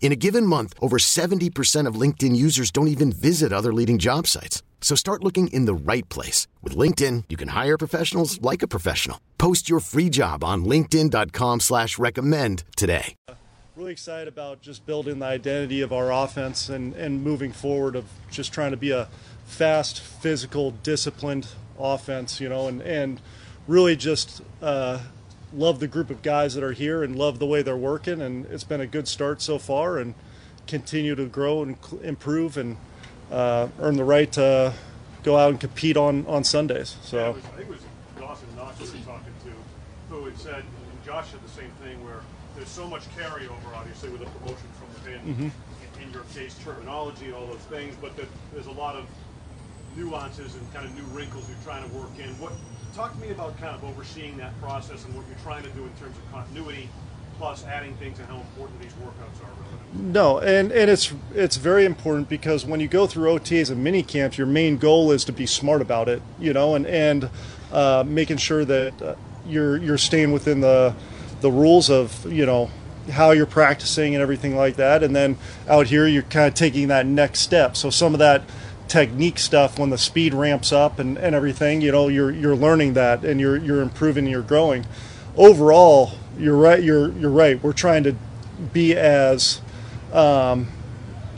In a given month, over 70% of LinkedIn users don't even visit other leading job sites. So start looking in the right place. With LinkedIn, you can hire professionals like a professional. Post your free job on linkedin.com slash recommend today. Really excited about just building the identity of our offense and, and moving forward of just trying to be a fast, physical, disciplined offense, you know, and, and really just uh, love the group of guys that are here and love the way they're working. And it's been a good start so far and continue to grow and improve and uh, earn the right to go out and compete on, on Sundays. Yeah, So was, I think it was Dawson Knox we were talking to, who had said, and Josh said the same thing, where there's so much carryover, obviously, with a promotion from within, Mm-hmm. in, in your case, terminology and all those things, but that there's a lot of nuances and kind of new wrinkles you're trying to work in. What talk to me about kind of overseeing that process and what you're trying to do in terms of continuity, plus adding things and how important these workouts are. Really. No, and, and it's it's very important because when you go through OTAs and mini camps, your main goal is to be smart about it, you know, and and uh, making sure that uh, you're you're staying within the the rules of you know how you're practicing and everything like that, and then out here you're kind of taking that next step. So some of that technique stuff when the speed ramps up and, and everything, you know, you're you're learning that and you're you're improving and you're growing. Overall, you're right. You're you're right. We're trying to be as um,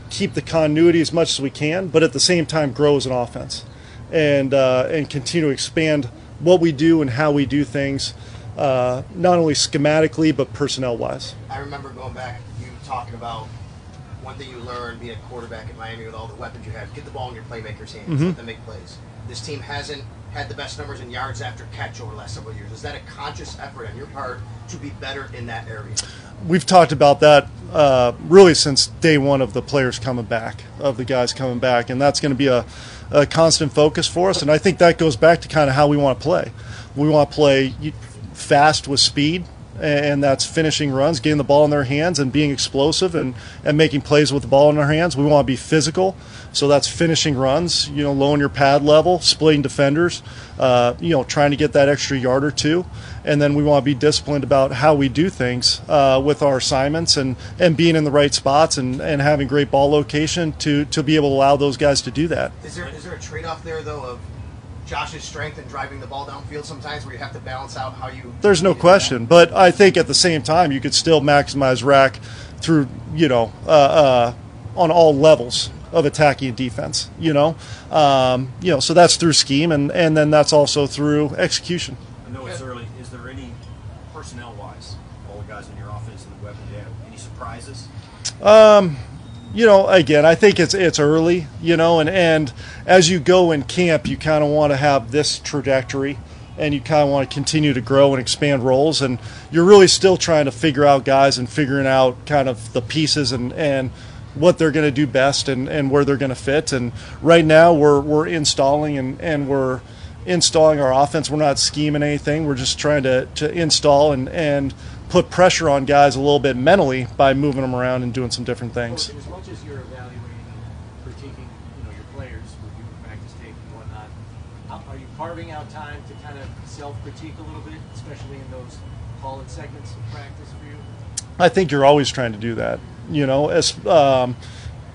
keep the continuity as much as we can, but at the same time grow as an offense and uh, and continue to expand what we do and how we do things, uh, not only schematically but personnel wise. I remember going back, you talking about one thing you learned being a quarterback at Miami with all the weapons you have, get the ball in your playmakers' hands, let them make plays. This team hasn't had the best numbers in yards after catch over the last several years. Is that a conscious effort on your part to be better in that area? We've talked about that uh, really since day one of the players coming back, of the guys coming back, and that's going to be a, a constant focus for us. And I think that goes back to kind of how we want to play. We want to play fast with speed, and that's finishing runs, getting the ball in their hands, and being explosive and, and making plays with the ball in their hands. We want to be physical, so that's finishing runs, you know, lowering your pad level, splitting defenders, uh, you know, trying to get that extra yard or two. And then we want to be disciplined about how we do things uh, with our assignments and, and being in the right spots and, and having great ball location to, to be able to allow those guys to do that. Is there is there a trade off there though of Josh's strength and driving the ball downfield sometimes where you have to balance out how you There's no you do that? question, but I think at the same time you could still maximize rack through you know uh, uh, on all levels of attacking and defense. You know, um, you know, so that's through scheme and and then that's also through execution. I know it's early. Is there any personnel wise, all the guys in your offense and the weapons you have, any surprises? You know, again, I think it's it's early, you know, and and as you go in camp, you kind of want to have this trajectory, and you kind of want to continue to grow and expand roles, and you're really still trying to figure out guys and figuring out kind of the pieces and and what they're going to do best and and where they're going to fit. And right now, we're we're installing and and we're installing our offense. We're not scheming anything. We're just trying to to install and and put pressure on guys a little bit mentally by moving them around and doing some different things. As much as you're evaluating and critiquing, you know, your players, reviewing practice tape and whatnot, how- are you carving out time to kind of self-critique a little bit, especially in those call-in segments of practice for you? I think you're always trying to do that. You know, as, um,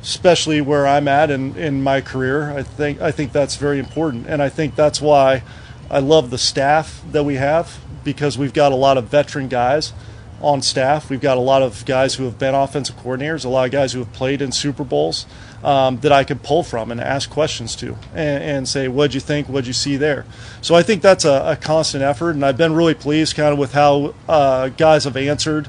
especially where I'm at in, in my career. I think I think that's very important, and I think that's why I love the staff that we have because we've got a lot of veteran guys on staff. We've got a lot of guys who have been offensive coordinators, a lot of guys who have played in Super Bowls um, that I could pull from and ask questions to and, and say, what'd you think? What'd you see there? So I think that's a, a constant effort, and I've been really pleased kind of with how uh, guys have answered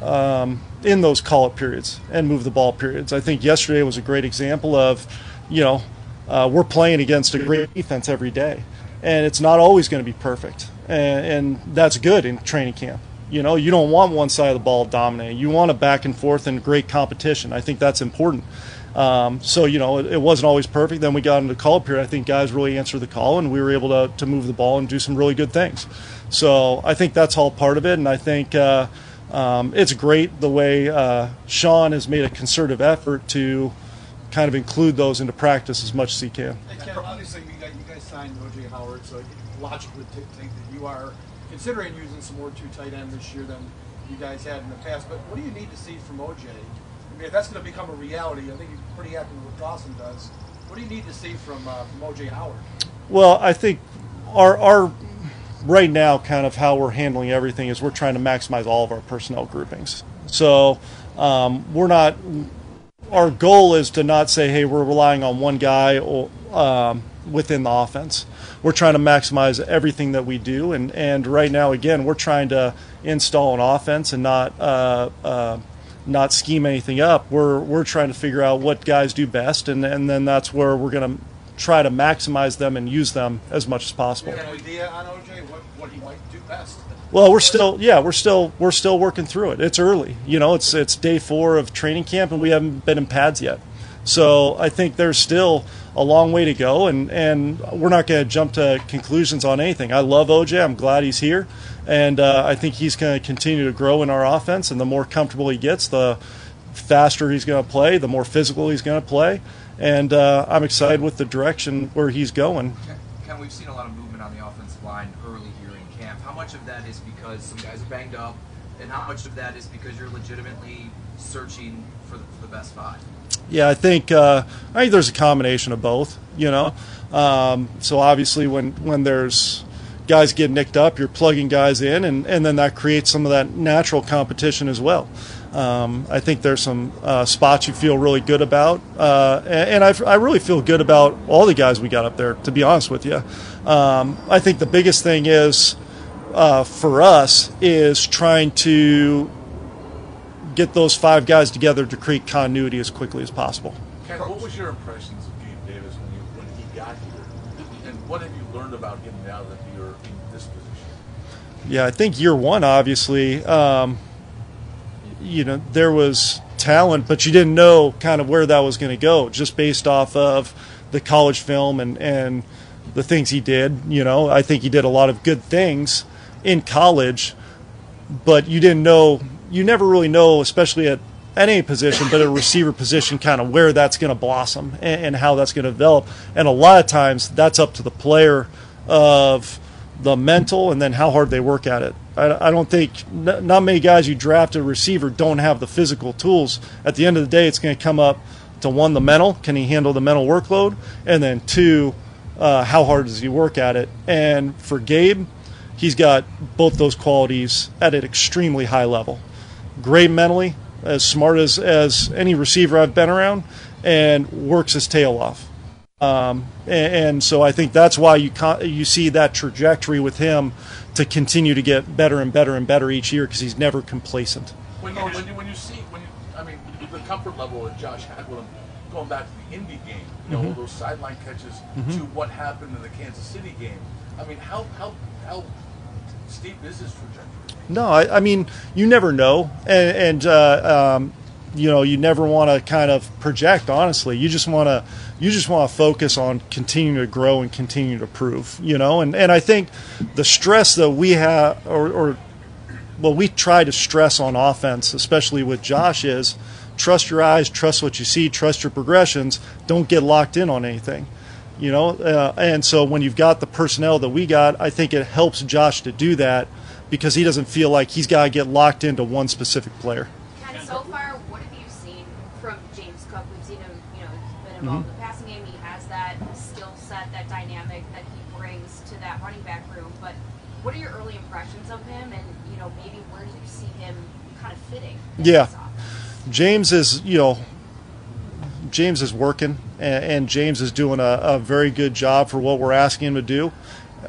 um, in those call up periods and move the ball periods. I think yesterday was a great example of, you know, uh, we're playing against a great defense every day, and it's not always going to be perfect, and, and that's good in training camp. You know, you don't want one side of the ball dominating. You want a back and forth and great competition. I think that's important. Um, so you know, it, it, wasn't always perfect. Then we got into the call period. I think guys really answered the call, and we were able to to move the ball and do some really good things. So I think that's all part of it, and I think. Uh, um, it's great the way uh, Sean has made a concerted effort to kind of include those into practice as much as he can. Obviously, you guys, you guys signed OJ Howard, so logical would think that you are considering using some more two tight end this year than you guys had in the past. But what do you need to see from OJ? I mean, if that's going to become a reality, I think you're pretty happy with what Dawson does. What do you need to see from uh, from OJ Howard? Well, I think our our right now, kind of how we're handling everything is we're trying to maximize all of our personnel groupings. So um, we're not. Our goal is to not say, "Hey, we're relying on one guy or, um, within the offense." We're trying to maximize everything that we do, and and right now, again, we're trying to install an offense and not. Uh, uh, not scheme anything up. We're we're trying to figure out what guys do best, and and then that's where we're going to try to maximize them and use them as much as possible. an idea on OJ what, what he might do best? Well, we're still yeah we're still we're still working through it. It's early, you know. It's it's day four of training camp, and we haven't been in pads yet. So I think there's still a long way to go, and, and we're not going to jump to conclusions on anything. I love OJ. I'm glad he's here, and uh, I think he's going to continue to grow in our offense. And the more comfortable he gets, the faster he's going to play, the more physical he's going to play and uh, I'm excited with the direction where he's going. Ken, we've seen a lot of movement on the offensive line early here in camp. How much of that is because some guys are banged up, and how much of that is because you're legitimately searching for the, for the best five? Yeah, I think uh, I think there's a combination of both. You know, um, so obviously when when there's guys get nicked up, you're plugging guys in, and, and then that creates some of that natural competition as well. Um, I think there's some uh, spots you feel really good about, uh, and, and I, I, really feel good about all the guys we got up there. To be honest with you, um, I think the biggest thing is uh, for us is trying to get those five guys together to create continuity as quickly as possible. Ken, what was your impressions of Gabe Davis when, you, when he got here, and what have you learned about him now that you're in this position? Yeah, I think year one, obviously. Um, you know there was talent, but you didn't know kind of where that was going to go, just based off of the college film and and the things he did. You know, I think he did a lot of good things in college, but you didn't know. You never really know, especially at any position, but a receiver position, kind of where that's going to blossom and, and how that's going to develop. And a lot of times, that's up to the player of the mental and then how hard they work at it. I, I don't think not many guys you draft a receiver don't have the physical tools. At the end of the day, it's going to come up to one the mental. Can he handle the mental workload? And then two, uh, how hard does he work at it? And for Gabe, he's got both those qualities at an extremely high level. Great mentally, as smart as, as any receiver I've been around, and works his tail off. Um, and, and, so I think that's why you you see that trajectory with him to continue to get better and better and better each year because he's never complacent. When you, when you, when you see when you, I mean the comfort level that Josh had with him going back to the Indy game, you know, mm-hmm. those sideline catches mm-hmm. to what happened in the Kansas City game. I mean, how how how steep is his trajectory? No, I, I mean you never know, and, and uh, um, you know you never want to kind of project. Honestly, you just want to you just want to focus on continuing to grow and continue to prove, you know. And and I think the stress that we have, or, or well, we try to stress on offense, especially with Josh, is trust your eyes, trust what you see, trust your progressions. Don't get locked in on anything, you know. Uh, and so when you've got the personnel that we got, I think it helps Josh to do that because he doesn't feel like he's got to get locked into one specific player. And so far, what have you seen from James Cook? We've seen him, you know, he's been involved mm-hmm in the passing game. He has that skill set, that dynamic that he brings to that running back room. But what are your early impressions of him, and you know maybe where do you see him kind of fitting? Yeah, James is you know James is working, and, and James is doing a, a, very good job for what we're asking him to do.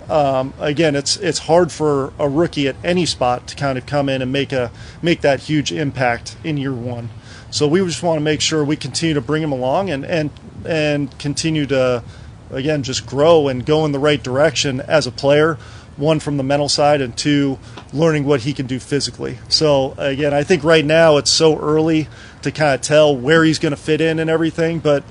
Um, again, it's it's hard for a rookie at any spot to kind of come in and make a make that huge impact in year one. So we just want to make sure we continue to bring him along and and and continue to again just grow and go in the right direction as a player one from the mental side and two learning what he can do physically so again i think right now it's so early to kind of tell where he's going to fit in and everything. But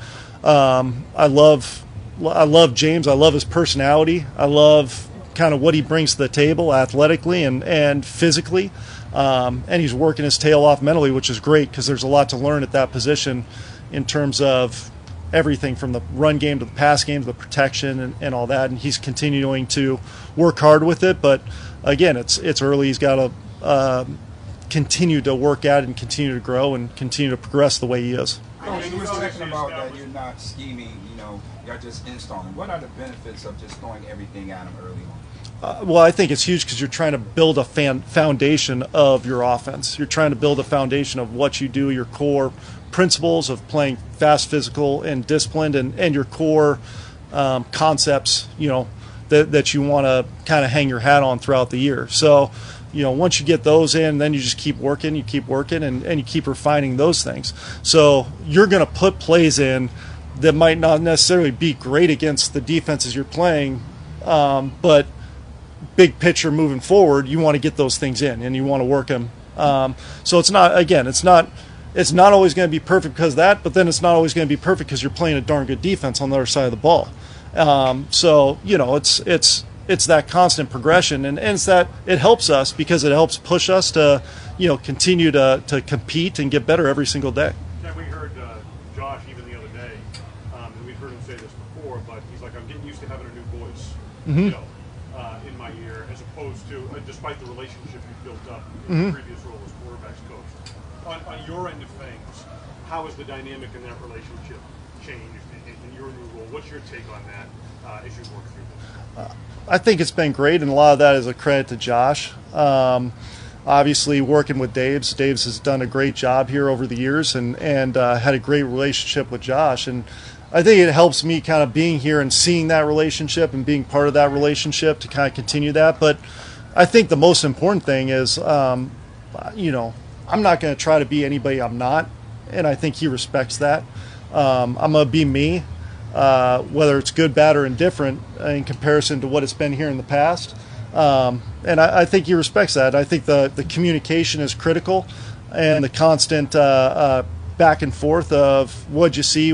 um, I love I love James. I love his personality. I love kind of what he brings to the table athletically and and physically. Um, and he's working his tail off mentally, which is great because there's a lot to learn at that position in terms of everything from the run game to the pass game to the protection and, and all that. And he's continuing to work hard with it. But again, it's it's early. He's got to uh, continue to work at and continue to grow and continue to progress the way he is. You was talking about that you're not scheming, know, you're just installing. What are the benefits of just throwing everything at him early on? Uh, well, I think it's huge because you're trying to build a foundation of your offense. You're trying to build a foundation of what you do, your core principles of playing fast, physical, and disciplined, and, and your core um, concepts, you know, that, that you want to kind of hang your hat on throughout the year. So, you know, once you get those in, then you just keep working, you keep working, and, and you keep refining those things. So you're going to put plays in that might not necessarily be great against the defenses you're playing, um, but big picture moving forward, you want to get those things in and you want to work them. Um, so it's not again, it's not it's not always going to be perfect because that, but then it's not always going to be perfect because you're playing a darn good defense on the other side of the ball. Um, so you know, it's it's it's that constant progression, and, and it's that it helps us because it helps push us to you know continue to to compete and get better every single day. Yeah, we heard uh, Josh even the other day, um, and we've heard him say this before, but he's like, I'm getting used to having a new voice, Mhm. you know, uh, in my ear, as opposed to, uh, despite the relationship you've built up in Mhm. your previous role as quarterbacks coach. On, on your end of things, how has the dynamic in that relationship changed in, in your new role? What's your take on that uh, as you work through this? I think it's been great, and a lot of that is a credit to Josh. Um, obviously, working with Dave's, Dave's has done a great job here over the years, and and uh, had a great relationship with Josh. And I think it helps me kind of being here and seeing that relationship and being part of that relationship to kind of continue that. But I think the most important thing is, um, you know, I'm not going to try to be anybody I'm not, and I think he respects that. Um, I'm going to be me uh, whether it's good, bad, or indifferent in comparison to what it's been here in the past. Um, and I, I think he respects that. I think the, the communication is critical and the constant uh, uh, back and forth of what'd you see,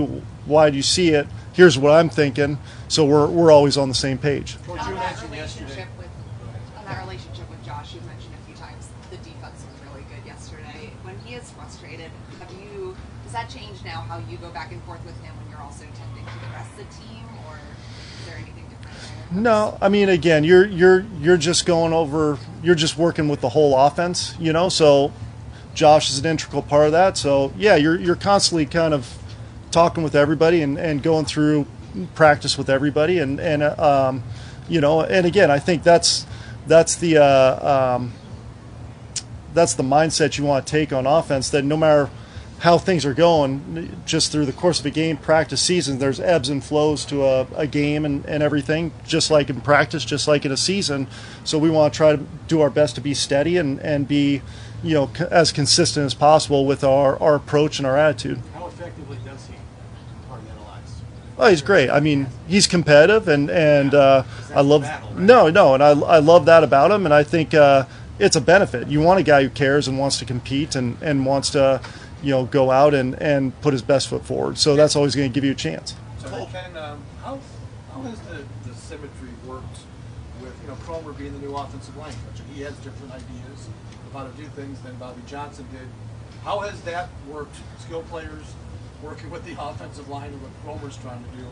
why do you see it, here's what I'm thinking. So we're, we're always on the same page. Coach, on you that mentioned yesterday. relationship with on that relationship with Josh, you mentioned a few times the defense was really good yesterday. When he is frustrated, have you does that change now how you go back and forth with him when you're also tending to the rest of the team, or is there anything different there? No, I mean again, you're you're you're just going over you're just working with the whole offense, you know. So Josh is an integral part of that. So yeah, you're you're constantly kind of talking with everybody and, and going through practice with everybody and and uh, um, you know and again I think that's that's the uh, um, that's the mindset you want to take on offense that no matter how things are going just through the course of a game practice season there's ebbs and flows to a, a game and, and everything just like in practice just like in a season so we want to try to do our best to be steady and, and be you know as consistent as possible with our, our approach and our attitude How effectively? Oh, he's great. I mean, he's competitive, and and uh, I love no, no, and I I love that about him, and I think uh, it's a benefit. You want a guy who cares and wants to compete and and wants to, you know, go out and and put his best foot forward. So that's always going to give you a chance. So Ken, um, how how has the, the symmetry worked with you know Kromer being the new offensive line coach? He has different ideas of how to do things than Bobby Johnson did. How has that worked? Skill players working with the offensive line and what Kromer's trying to do.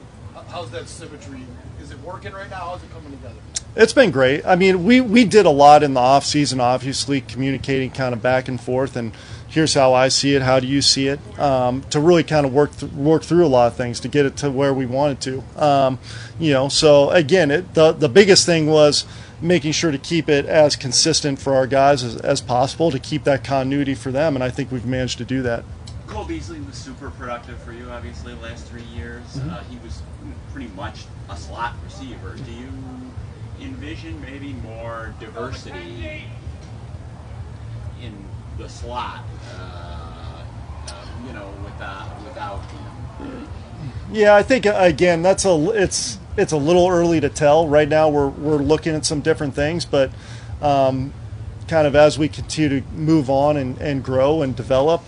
How's that symmetry? Is it working right now? How's it coming together? It's been great. I mean, we, we did a lot in the off season, obviously communicating kind of back and forth, and here's how I see it. How do you see it? Um, to really kind of work th- work through a lot of things to get it to where we wanted to. Um, you know, so again, it, the the biggest thing was making sure to keep it as consistent for our guys as, as possible to keep that continuity for them, and I think we've managed to do that. Cole Beasley was super productive for you, obviously, the last three years. Mhm. Uh, he was pretty much a slot receiver. Do you envision maybe more diversity in the slot? Uh, uh, you know, without without. Yeah, I think uh, again that's a it's it's a little early to tell. Right now, we're we're looking at some different things, but um, kind of as we continue to move on and, and grow and develop,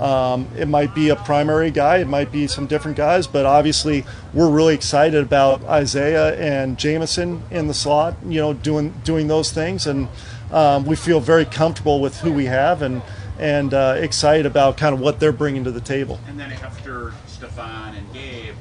Um, it might be a primary guy, it might be some different guys, but obviously we're really excited about Isaiah and Jameson in the slot, you know, doing doing those things, and um, we feel very comfortable with who we have and and uh, excited about kind of what they're bringing to the table. And then after Stefan and Gabe,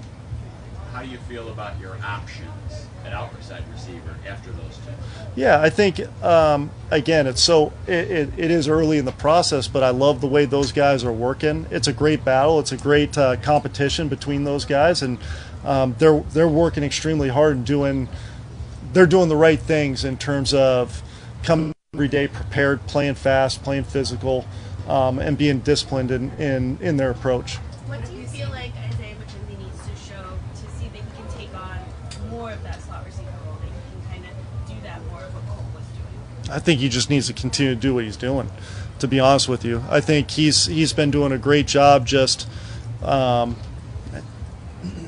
how do you feel about your options at outside receiver after those two? Yeah, I think um, again, it's so it, it, it is early in the process, but I love the way those guys are working. It's a great battle. It's a great uh, competition between those guys, and um, they're they're working extremely hard and doing they're doing the right things in terms of coming every day prepared, playing fast, playing physical, um, and being disciplined in, in in their approach. What do you I think he just needs to continue to do what he's doing. To be honest with you, I think he's he's been doing a great job just um,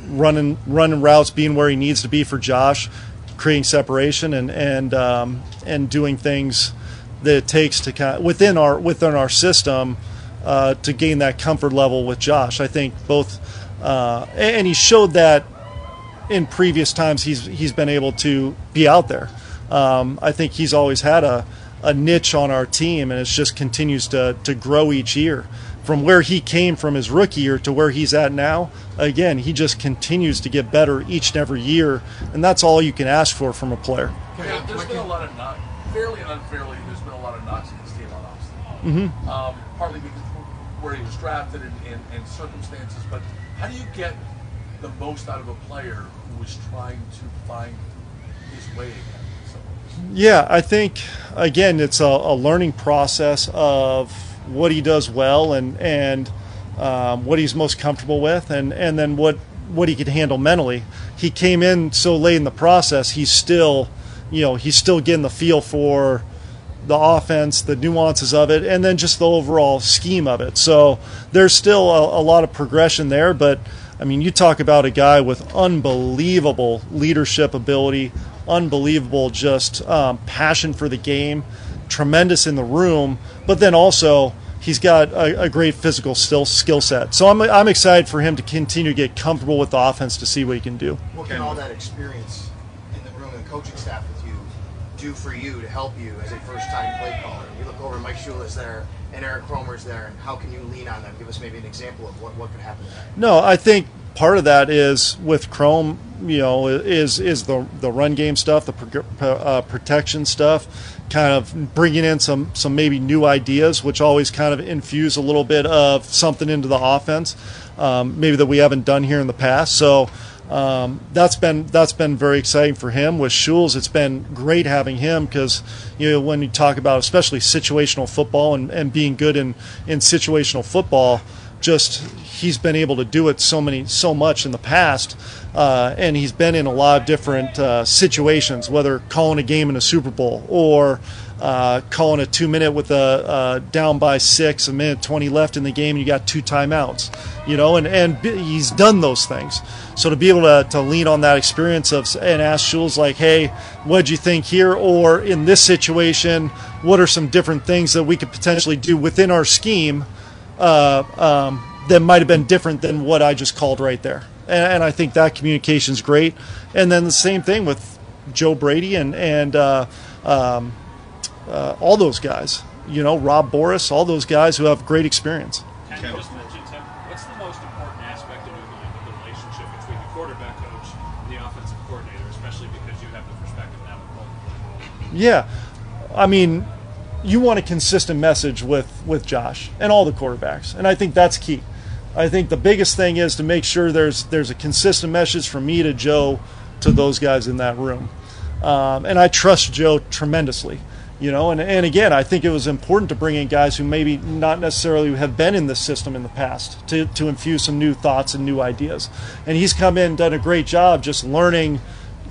running running routes, being where he needs to be for Josh, creating separation, and and um, and doing things that it takes to kind of, within our within our system uh, to gain that comfort level with Josh. I think both, uh, and he showed that in previous times he's he's been able to be out there. Um, I think he's always had a, a niche on our team, and it just continues to to grow each year. From where he came from his rookie year to where he's at now, again, he just continues to get better each and every year, and that's all you can ask for from a player. Yeah, there's been a lot of knock, fairly and unfairly, there's been a lot of knocks against Tavon Austin. Mhm. Um, partly because where he was drafted and, and, and circumstances, but how do you get the most out of a player who is trying to find his way again? Yeah, I think again it's a, a learning process of what he does well and and um, what he's most comfortable with, and and then what what he could handle mentally. He came in so late in the process. He's still, you know, he's still getting the feel for the offense, the nuances of it, and then just the overall scheme of it. So there's still a, a lot of progression there, but I mean, you talk about a guy with unbelievable leadership ability, unbelievable just um, passion for the game, tremendous in the room, but then also he's got a, a great physical still skill set. So I'm, I'm excited for him to continue to get comfortable with the offense to see what he can do. What can all that experience in the room and the coaching staff with you do for you to help you as a first-time play caller? You look over, Mike Shula's there, and Aaron Kromer's there, and how can you lean on them? Give us maybe an example of what, what could happen there. No, I think part of that is with Chrome, you know, is is the the run game stuff, the uh, protection stuff, kind of bringing in some some maybe new ideas, which always kind of infuse a little bit of something into the offense, um, maybe that we haven't done here in the past. So. Um, that's been that's been very exciting for him. With Schules, it's been great having him because you know when you talk about especially situational football and, and being good in, in situational football, just he's been able to do it so many so much in the past, uh, and he's been in a lot of different uh, situations, whether calling a game in a Super Bowl or uh, calling a two minute with a uh, down by six, a minute twenty left in the game, and you got two timeouts, you know, and and he's done those things. So to be able to, to lean on that experience of and ask Jules like, hey, what'd you think here, or in this situation, what are some different things that we could potentially do within our scheme uh, um, that might have been different than what I just called right there. And, and I think that communication is great. And then the same thing with Joe Brady and and uh, um, uh, all those guys. You know, Rob Boras, all those guys who have great experience. And you just mentioned, Tim, what's the most important aspect of your mind of the relationship between the quarterback coach and the offensive coordinator, especially because you have the perspective now? Yeah, I mean, you want a consistent message with with Josh and all the quarterbacks, and I think that's key. I think the biggest thing is to make sure there's there's a consistent message from me to Joe to those guys in that room, um, and I trust Joe tremendously. You know, and, and again, I think it was important to bring in guys who maybe not necessarily have been in this system in the past to, to infuse some new thoughts and new ideas. And he's come in done a great job just learning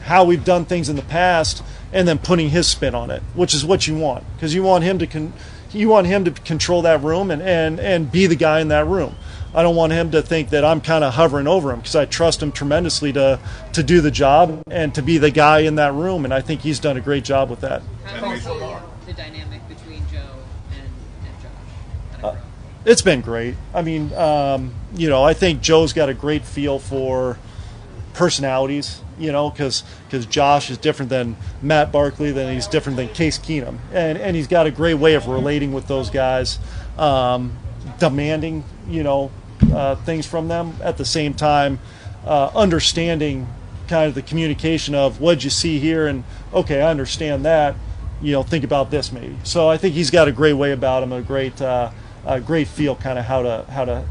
how we've done things in the past and then putting his spin on it, which is what you want because you want him to con- you want him to control that room and, and, and be the guy in that room. I don't want him to think that I'm kind of hovering over him because I trust him tremendously to to do the job and to be the guy in that room, and I think he's done a great job with that. How do you see the dynamic between Joe and, and Josh? Uh, It's been great. I mean, um, you know, I think Joe's got a great feel for personalities. You know, because because Josh is different than Matt Barkley, then he's different than Case Keenum, and and he's got a great way of relating with those guys, um, demanding you know uh, things from them at the same time, uh, understanding kind of the communication of what you see here, and okay, I understand that. You know, think about this maybe. So I think he's got a great way about him, a great uh, a great feel, kind of how to how to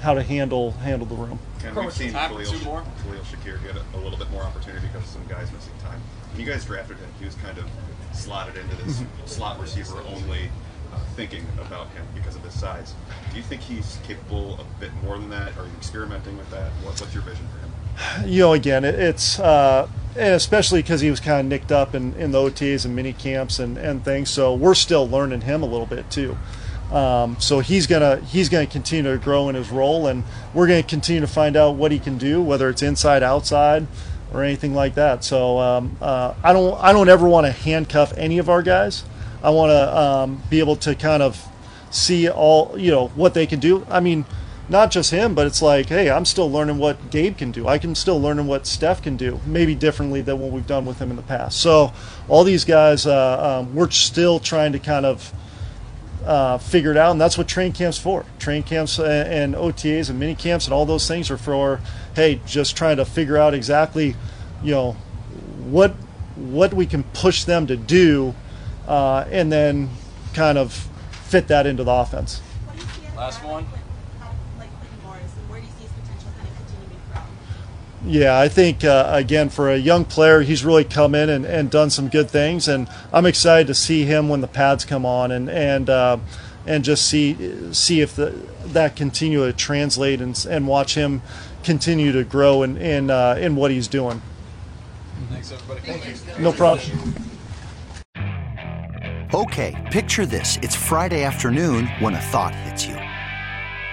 how to handle handle the room. And we've seen Khalil, Khalil Shakir get a, a, little bit more opportunity because of some guys missing time. When you guys drafted him, he was kind of slotted into this mm-hmm. slot receiver only uh, thinking about him because of his size. Do you think he's capable of a bit more than that? Are you experimenting with that? What, what's your vision for him? You know, again, it, it's uh, and especially because he was kind of nicked up in, in the OTAs and mini camps and, and things. So we're still learning him a little bit too. Um, so he's gonna he's gonna continue to grow in his role, and we're gonna continue to find out what he can do, whether it's inside, outside, or anything like that. So um, uh, I don't I don't ever want to handcuff any of our guys. I want to um, be able to kind of see all you know what they can do. I mean, not just him, but it's like, hey, I'm still learning what Gabe can do. I can still learning what Steph can do, maybe differently than what we've done with him in the past. So all these guys, uh, um, we're still trying to kind of uh, figured out, and that's what train camps for. Train camps and, and OTAs and mini camps and all those things are for, hey, just trying to figure out exactly, you know, what what we can push them to do, uh, and then kind of fit that into the offense. Last one. Yeah, I think uh, again for a young player, he's really come in and, and done some good things, and I'm excited to see him when the pads come on and and uh, and just see see if the, that continue to translate and and watch him continue to grow in in uh, in what he's doing. Thanks, everybody. Thank you. No problem. Okay, picture this: it's Friday afternoon when a thought hits you.